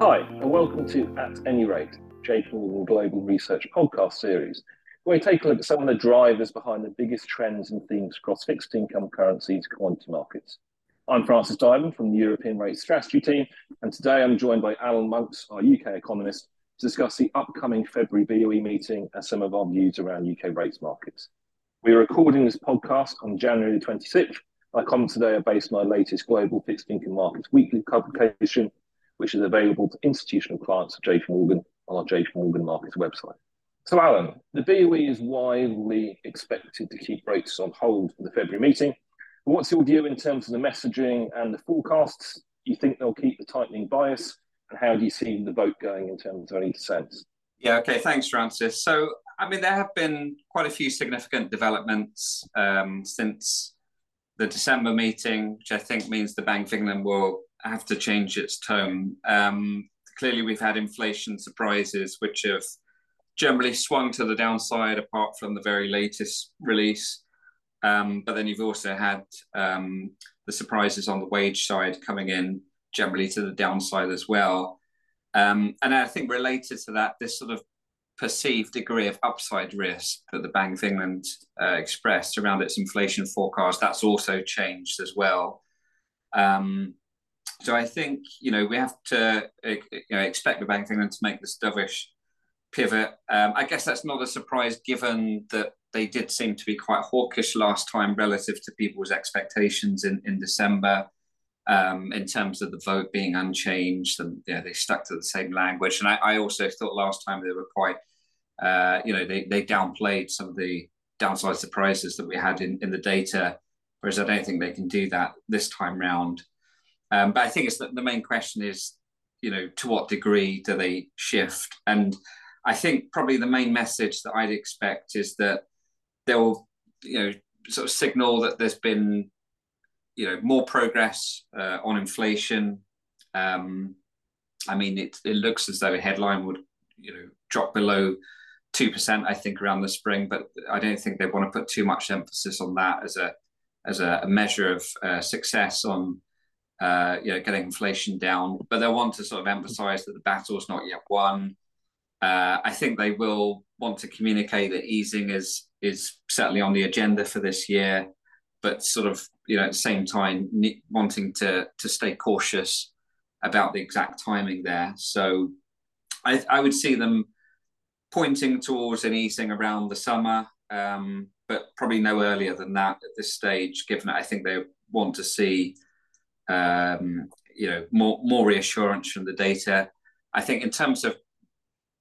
Hi, and welcome to At Any Rate, JP Morgan Global Research podcast series, where we take a look at some of the drivers behind the biggest trends and themes across fixed income currencies, commodity markets. I'm Francis Diamond from the European Rate Strategy team, and today I'm joined by Allan Monks, our UK economist, to discuss the upcoming February BOE meeting and some of our views around UK rates markets. We are recording this podcast on January 26th. My comments today are based on my latest Global Fixed Income Markets Weekly publication, which is available to institutional clients of JP Morgan on our JP Morgan Markets website. So, Allan, the BOE is widely expected to keep rates on hold for the February meeting. What's your view in terms of the messaging and the forecasts? Do you think they'll keep the tightening bias? And how do you see the vote going in terms of any sense? Yeah, okay, thanks, Francis. So, I mean, there have been quite a few significant developments um, since the December meeting, which I think means the Bank of England will have to change its tone. Um, clearly, we've had inflation surprises, which have generally swung to the downside, apart from the very latest release. Um, but then you've also had um, the surprises on the wage side coming in generally to the downside as well. Um, and I think related to that, this sort of perceived degree of upside risk that the Bank of England uh, expressed around its inflation forecast, that's also changed as well. Um, so I think you know we have to uh, you know expect the Bank of England to make this dovish pivot. Um, I guess that's not a surprise given that they did seem to be quite hawkish last time relative to people's expectations in, in December um, in terms of the vote being unchanged, and yeah, they stuck to the same language. And I, I also thought last time they were quite, uh, you know, they they downplayed some of the downside surprises that we had in, in the data, whereas I don't think they can do that this time round. Um, but I think it's the, the main question is, you know, to what degree do they shift? And I think probably the main message that I'd expect is that they'll, you know, sort of signal that there's been you know more progress uh, on inflation. Um, I mean, it, it looks as though a headline would you know drop below two percent. I think around the spring, but I don't think they want to put too much emphasis on that as a as a measure of uh, success on uh, you know getting inflation down. But they want to sort of emphasise that the battle is not yet won. Uh, I think they will want to communicate that easing is is certainly on the agenda for this year but sort of you know at the same time wanting to to stay cautious about the exact timing there. So I, I would see them pointing towards an easing around the summer, um, but probably no earlier than that at this stage. Given that I think they want to see um, you know more more reassurance from the data. I think in terms of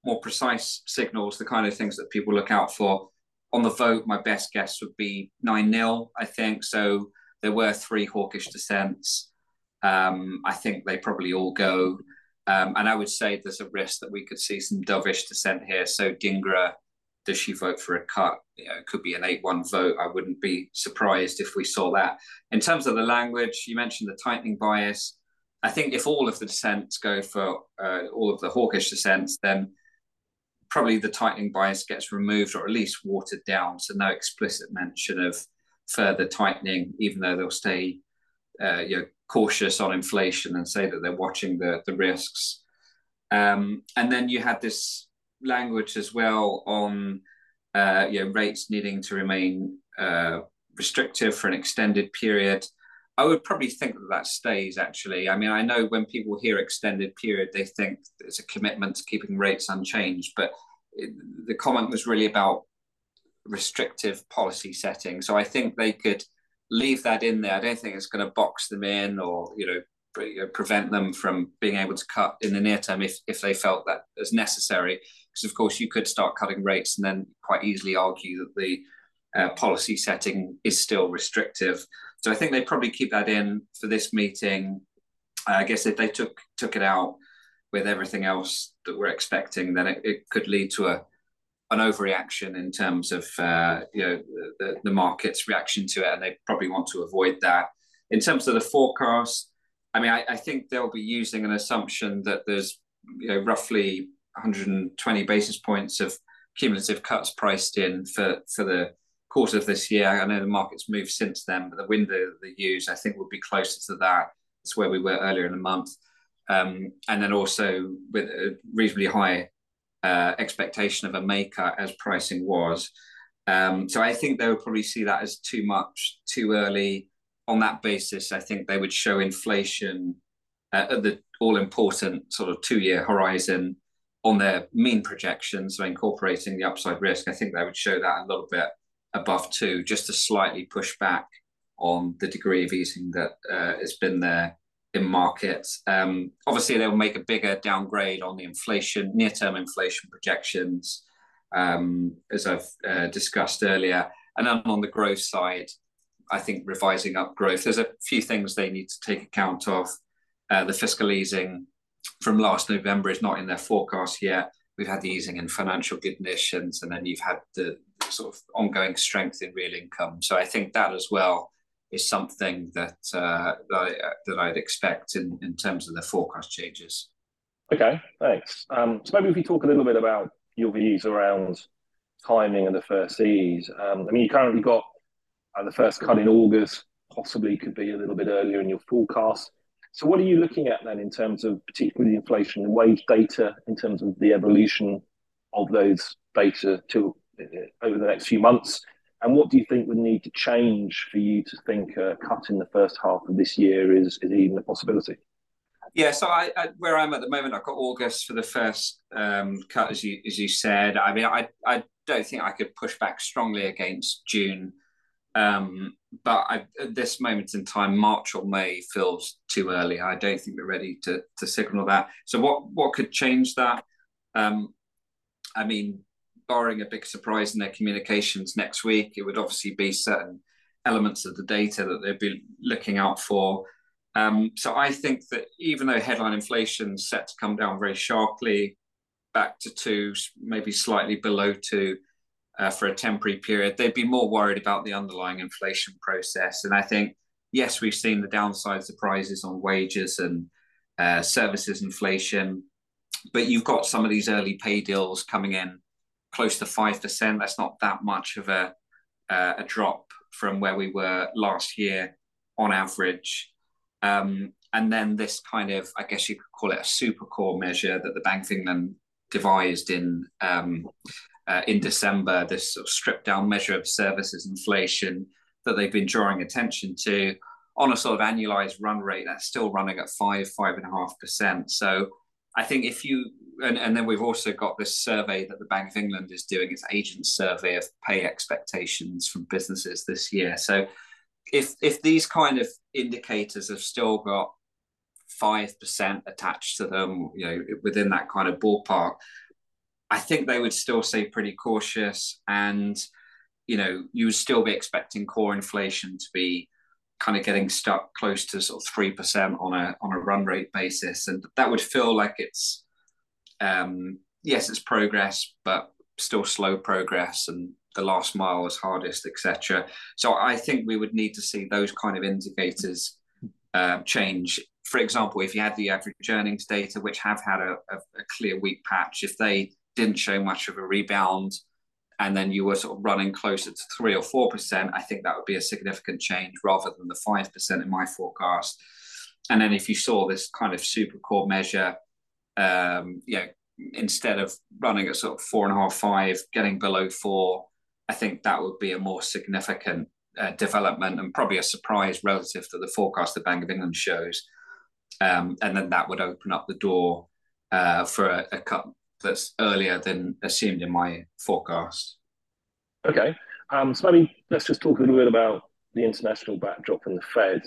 more precise signals, the kind of things that people look out for on the vote, my best guess would be 9 0, I think. So there were three hawkish dissents. Um, I think they probably all go. Um, and I would say there's a risk that we could see some dovish dissent here. So Dhingra, does she vote for a cut? You know, it could be an 8 1 vote. I wouldn't be surprised if we saw that. In terms of the language, you mentioned the tightening bias. I think if all of the dissents go for uh, all of the hawkish dissents, then probably the tightening bias gets removed or at least watered down. So no explicit mention of further tightening, even though they'll stay uh, you know, cautious on inflation and say that they're watching the, the risks. Um, and then you had this language as well on uh, you know, rates needing to remain uh, restrictive for an extended period. I would probably think that that stays actually. I mean, I know when people hear extended period, they think it's a commitment to keeping rates unchanged, but it, the comment was really about restrictive policy setting. So I think they could leave that in there. I don't think it's going to box them in or, you know, pre- prevent them from being able to cut in the near term if, if they felt that as necessary. Because, of course, you could start cutting rates and then quite easily argue that the uh, policy setting is still restrictive. So I think they probably keep that in for this meeting. I guess if they took took it out with everything else that we're expecting, then it, it could lead to a an overreaction in terms of uh, you know the, the market's reaction to it, and they probably want to avoid that. In terms of the forecast, I mean, I, I think they'll be using an assumption that there's you know roughly 120 basis points of cumulative cuts priced in for for the course of this year. I know the market's moved since then, but the window that they use, I think, would be closer to that. It's where we were earlier in the month. um, and then also with a reasonably high uh, expectation of a maker as pricing was. Um, so I think they would probably see that as too much, too early. On that basis, I think they would show inflation uh, at the all important sort of two year horizon on their mean projections, so incorporating the upside risk. I think they would show that a little bit above two, just to slightly push back on the degree of easing that uh, has been there in markets. Um, obviously, they will make a bigger downgrade on the inflation, near-term inflation projections, um, as I've uh, discussed earlier. And then on the growth side, I think revising up growth. There's a few things they need to take account of. Uh, the fiscal easing from last November is not in their forecast yet. We've had the easing in financial conditions, and then you've had the sort of ongoing strength in real income. So I think that as well is something that uh, that, I, that I'd expect in, in terms of the forecast changes. Okay, thanks. Um, so maybe if we talk a little bit about your views around timing and the first ease. Um, I mean, you currently got uh, the first cut in August, possibly could be a little bit earlier in your forecast. So, what are you looking at then in terms of particularly inflation and wage data, in terms of the evolution of those data to uh, over the next few months? And what do you think would need to change for you to think a cut in the first half of this year is, is even a possibility? Yeah, so I, I, where I'm at the moment, I've got August for the first um, cut, as you as you said. I mean, I I don't think I could push back strongly against June, um, but I, at this moment in time, March or May feels too early. I don't think we're ready to to signal that. So what what could change that? Um, I mean, barring a big surprise in their communications next week, it would obviously be certain elements of the data that they'd be looking out for. Um, so I think that even though headline inflation is set to come down very sharply, back to two, maybe slightly below two uh, for a temporary period, they'd be more worried about the underlying inflation process. And I think, yes, we've seen the downside surprises on wages and uh, services inflation, but you've got some of these early pay deals coming in close to 5%. That's not that much of a, uh, a drop from where we were last year on average. Um, and then this kind of, I guess you could call it a super core measure that the Bank of England devised in um, uh, in December, this sort of stripped down measure of services inflation that they've been drawing attention to on a sort of annualized run rate that's still running at five, five and a half percent. So I think if you and, and then we've also got this survey that the Bank of England is doing, its agent survey of pay expectations from businesses this year. So if if these kind of indicators have still got five percent attached to them, you know, within that kind of ballpark, I think they would still say pretty cautious, and you know, you would still be expecting core inflation to be kind of getting stuck close to sort of three percent on a on a run rate basis, and that would feel like it's um, yes, it's progress, but still slow progress, and the last mile is hardest, etc. So I think we would need to see those kind of indicators uh, change. For example, if you had the average earnings data, which have had a, a, a clear weak patch, if they didn't show much of a rebound, and then you were sort of running closer to three or four percent, I think that would be a significant change rather than the five percent in my forecast. And then if you saw this kind of super core measure, um, you know, instead of running at sort of four and a half, five, getting below four, I think that would be a more significant uh, development and probably a surprise relative to the forecast the Bank of England shows. Um, and then that would open up the door uh, for a, a, cut that's earlier than assumed in my forecast. Okay. Um, so maybe let's just talk a little bit about the international backdrop and the Fed.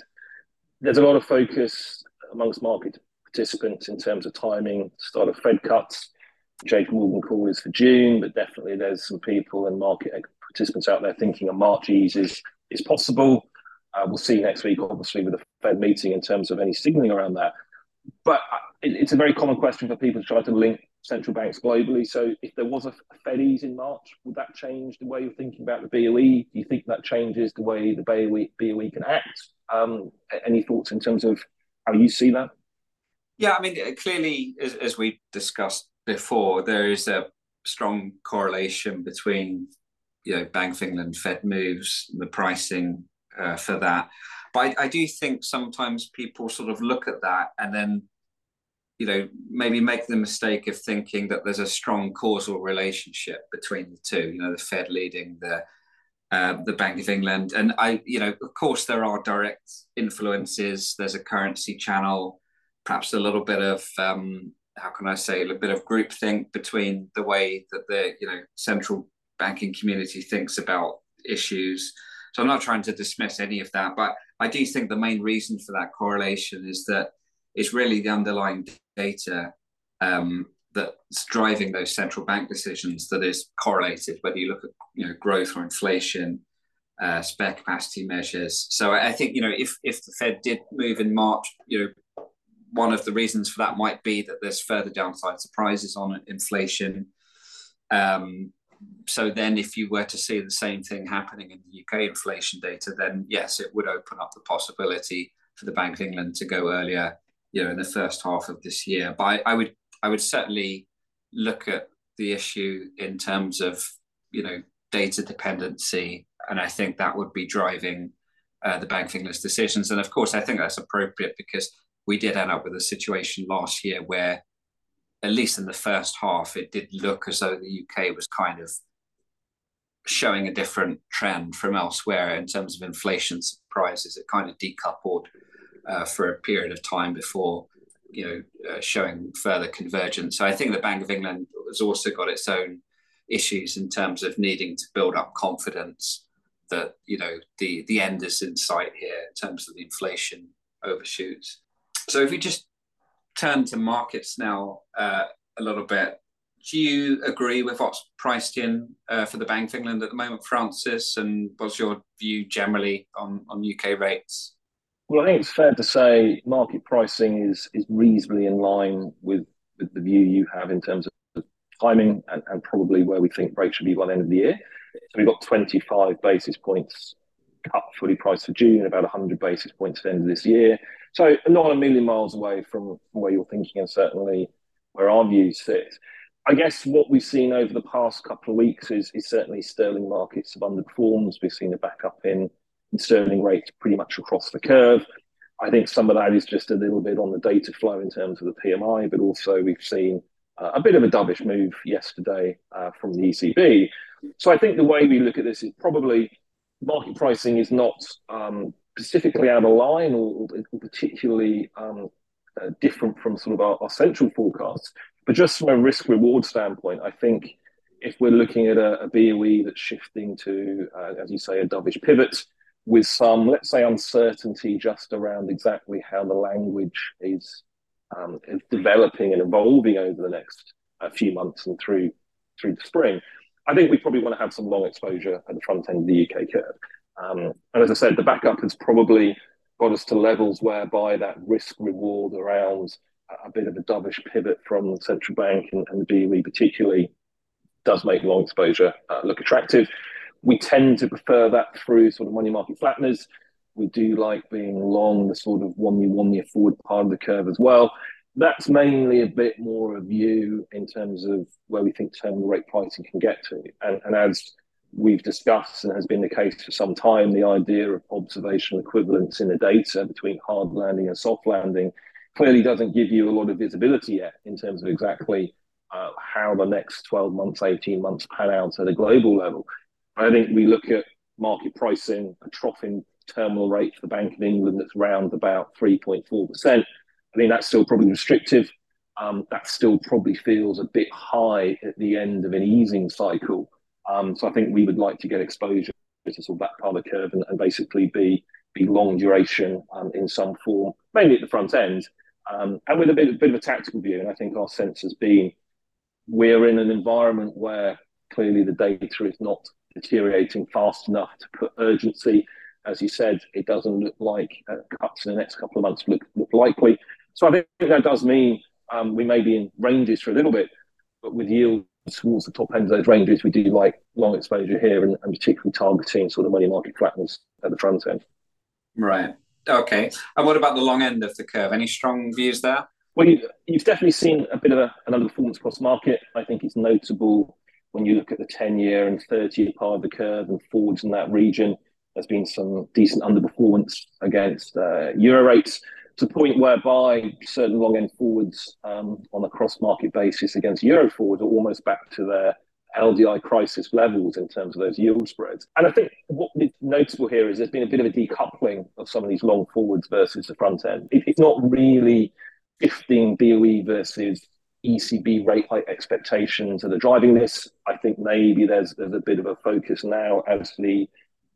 There's a lot of focus amongst market participants in terms of timing, start of Fed cuts. JP Morgan call is for June, but definitely there's some people and market participants out there thinking a March ease is, is possible. Uh, we'll see next week, obviously, with the Fed meeting in terms of any signaling around that. But uh, it, it's a very common question for people to try to link central banks globally. So, if there was a Fed ease in March, would that change the way you're thinking about the BOE? Do you think that changes the way the BOE, BOE can act? Um, any thoughts in terms of how you see that? Yeah, I mean, clearly, as, as we discussed before, there is a strong correlation between you know Bank of England Fed moves, and the pricing uh, for that. But I, I, do think sometimes people sort of look at that and then you know, maybe make the mistake of thinking that there's a strong causal relationship between the two. You know, the Fed leading the uh, the Bank of England, and I, you know, of course there are direct influences. There's a currency channel, perhaps a little bit of um, how can I say a bit of groupthink between the way that the you know central banking community thinks about issues. So I'm not trying to dismiss any of that, but I do think the main reason for that correlation is that it's really the underlying data um, that's driving those central bank decisions that is correlated, whether you look at you know growth or inflation, uh, spare capacity measures. So I think you know if if the Fed did move in March, you know one of the reasons for that might be that there's further downside surprises on inflation. Um, so then if you were to see the same thing happening in the UK inflation data, then yes, it would open up the possibility for the Bank of England to go earlier, you know, in the first half of this year. But I, I would I would certainly look at the issue in terms of you know data dependency, and I think that would be driving uh, the Bank of England's decisions. And of course, I think that's appropriate because we did end up with a situation last year where at least in the first half, it did look as though the UK was kind of showing a different trend from elsewhere in terms of inflation surprises. It kind of decoupled uh, for a period of time before, you know, uh, showing further convergence. So I think the Bank of England has also got its own issues in terms of needing to build up confidence that you know the the end is in sight here in terms of the inflation overshoots. So if we just turn to markets now uh, a little bit, do you agree with what's priced in uh, for the Bank of England at the moment, Francis? And what's your view generally on, on UK rates? Well, I think it's fair to say market pricing is is reasonably in line with, the view you have in terms of timing and, probably where we think rates should be by the end of the year. So we've got 25 basis points cut fully priced for June, about 100 basis points at the end of this year. So not a million miles away from, where you're thinking, and certainly where our views sit. I guess what we've seen over the past couple of weeks is, is certainly sterling markets have underperformed. We've seen a backup in sterling rates pretty much across the curve. I think some of that is just a little bit on the data flow in terms of the PMI, but also we've seen uh, a bit of a dovish move yesterday uh, from the ECB. So I think the way we look at this is probably market pricing is not um, specifically out of line or, or particularly um, uh, different from sort of our, our, central forecasts. But just from a risk reward standpoint, I think if we're looking at a, a BOE that's shifting to, uh, as you say, a dovish pivot with some, let's say, uncertainty just around exactly how the language is, um, is developing and evolving over the next uh, few months and through through the spring, I think we probably want to have some long exposure at the front end of the UK curve. Um, and as I said, the backup has probably got us to levels whereby that risk reward around a bit of a dovish pivot from the central bank and, and the BOE particularly does make long exposure uh, look attractive. We tend to prefer that through sort of money market flatteners. We do like being long the sort of one year, one year forward part of the curve as well that's mainly a bit more of you in terms of where we think terminal rate pricing can get to. And, and, as we've discussed and has been the case for some time, the idea of observational equivalence in the data between hard landing and soft landing clearly doesn't give you a lot of visibility yet in terms of exactly uh, how the next 12 months, 18 months pan out at a global level. I think we look at market pricing, a trough in terminal rate for the Bank of England that's around about 3.4%. I think that's still probably restrictive. Um, that still probably feels a bit high at the end of an easing cycle. Um, so I think we would like to get exposure to sort of that part of the curve and, and basically be be long duration um, in some form, mainly at the front end, um, and with a bit, a bit of a tactical view. And I think our sense has been we're in an environment where clearly the data is not deteriorating fast enough to put urgency. As you said, it doesn't look like uh, cuts in the next couple of months look, look likely. So I think that does mean um, we may be in ranges for a little bit, but with yields towards the top end of those ranges, we do like long exposure here and, and particularly targeting sort of money market flatteners at the front end. Right. Okay. And what about the long end of the curve? Any strong views there? Well, you, have definitely seen a bit of a, an underperformance across the market. I think it's notable when you look at the 10 year and 30 year part of the curve and forwards in that region. There's been some decent underperformance against uh, euro rates. to the point whereby certain long end forwards um, on a cross market basis against euro forwards are almost back to their LDI crisis levels in terms of those yield spreads. And I think what is notable here is there's been a bit of a decoupling of some of these long forwards versus the front end. It, it's not really shifting BOE versus ECB rate hike expectations that are driving this. I think maybe there's there's a bit of a focus now as the,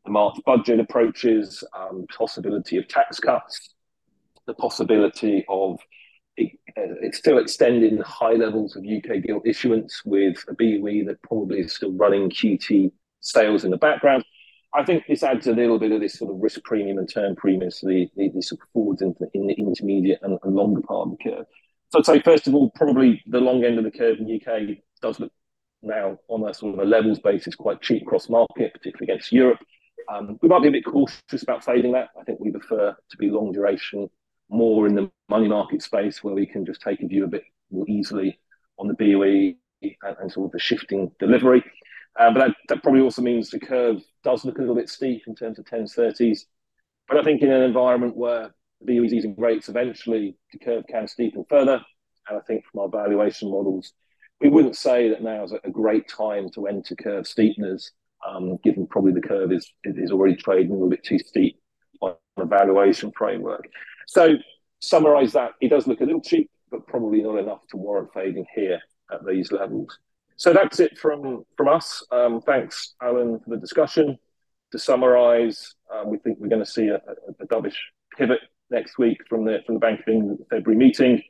March budget approaches, um, possibility of tax cuts, the possibility of it, uh, it's still extending high levels of UK gilt issuance with a BOE that probably is still running QT sales in the background. I think this adds a little bit of this sort of risk premium and term premium to the, the, the sort of forwards in the, in the intermediate and, and, longer part of the curve. So I'd say, first of all, probably the long end of the curve in the UK does look now on a sort of a levels basis quite cheap cross market, particularly against Europe. Um, we might be a bit cautious about fading that. I think we prefer to be long duration more in the money market space where we can just take a view a bit more easily on the BOE and, and sort of the shifting delivery. Um, but that, that, probably also means the curve does look a little bit steep in terms of 10s, 30s. But I think in an environment where the BOE is easing rates, eventually the curve can steepen further. And I think from our valuation models, we wouldn't say that now is a great time to enter curve steepeners, um, given probably the curve is, is already trading a little bit too steep on a valuation framework. So summarize that, it does look a little cheap, but probably not enough to warrant fading here at these levels. So that's it from from us. Um, thanks, Allan, for the discussion. To summarise, um, we think we're going to see a, a, a, dovish pivot next week from the from the Bank of England February meeting.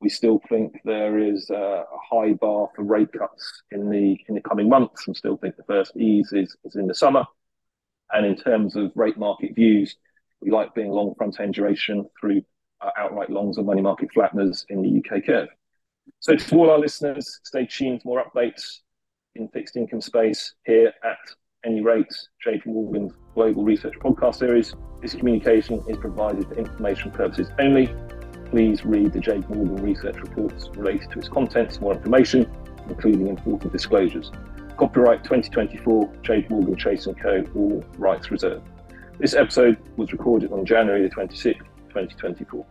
We still think there is a, high bar for rate cuts in the in the coming months, and still think the first ease is, is in the summer. And in terms of rate market views, we like being long front end duration through uh, outright longs or money market flatteners in the UK curve. So to all our listeners, stay tuned for more updates in fixed income space here at Any Rates, JP Morgan's Global Research Podcast Series. This communication is provided for information purposes only. Please read the JP Morgan Research reports related to its contents for more information, including important disclosures. Copyright 2024, JP Morgan Chase & Co. All rights reserved. This episode was recorded on January the 26th, 2024.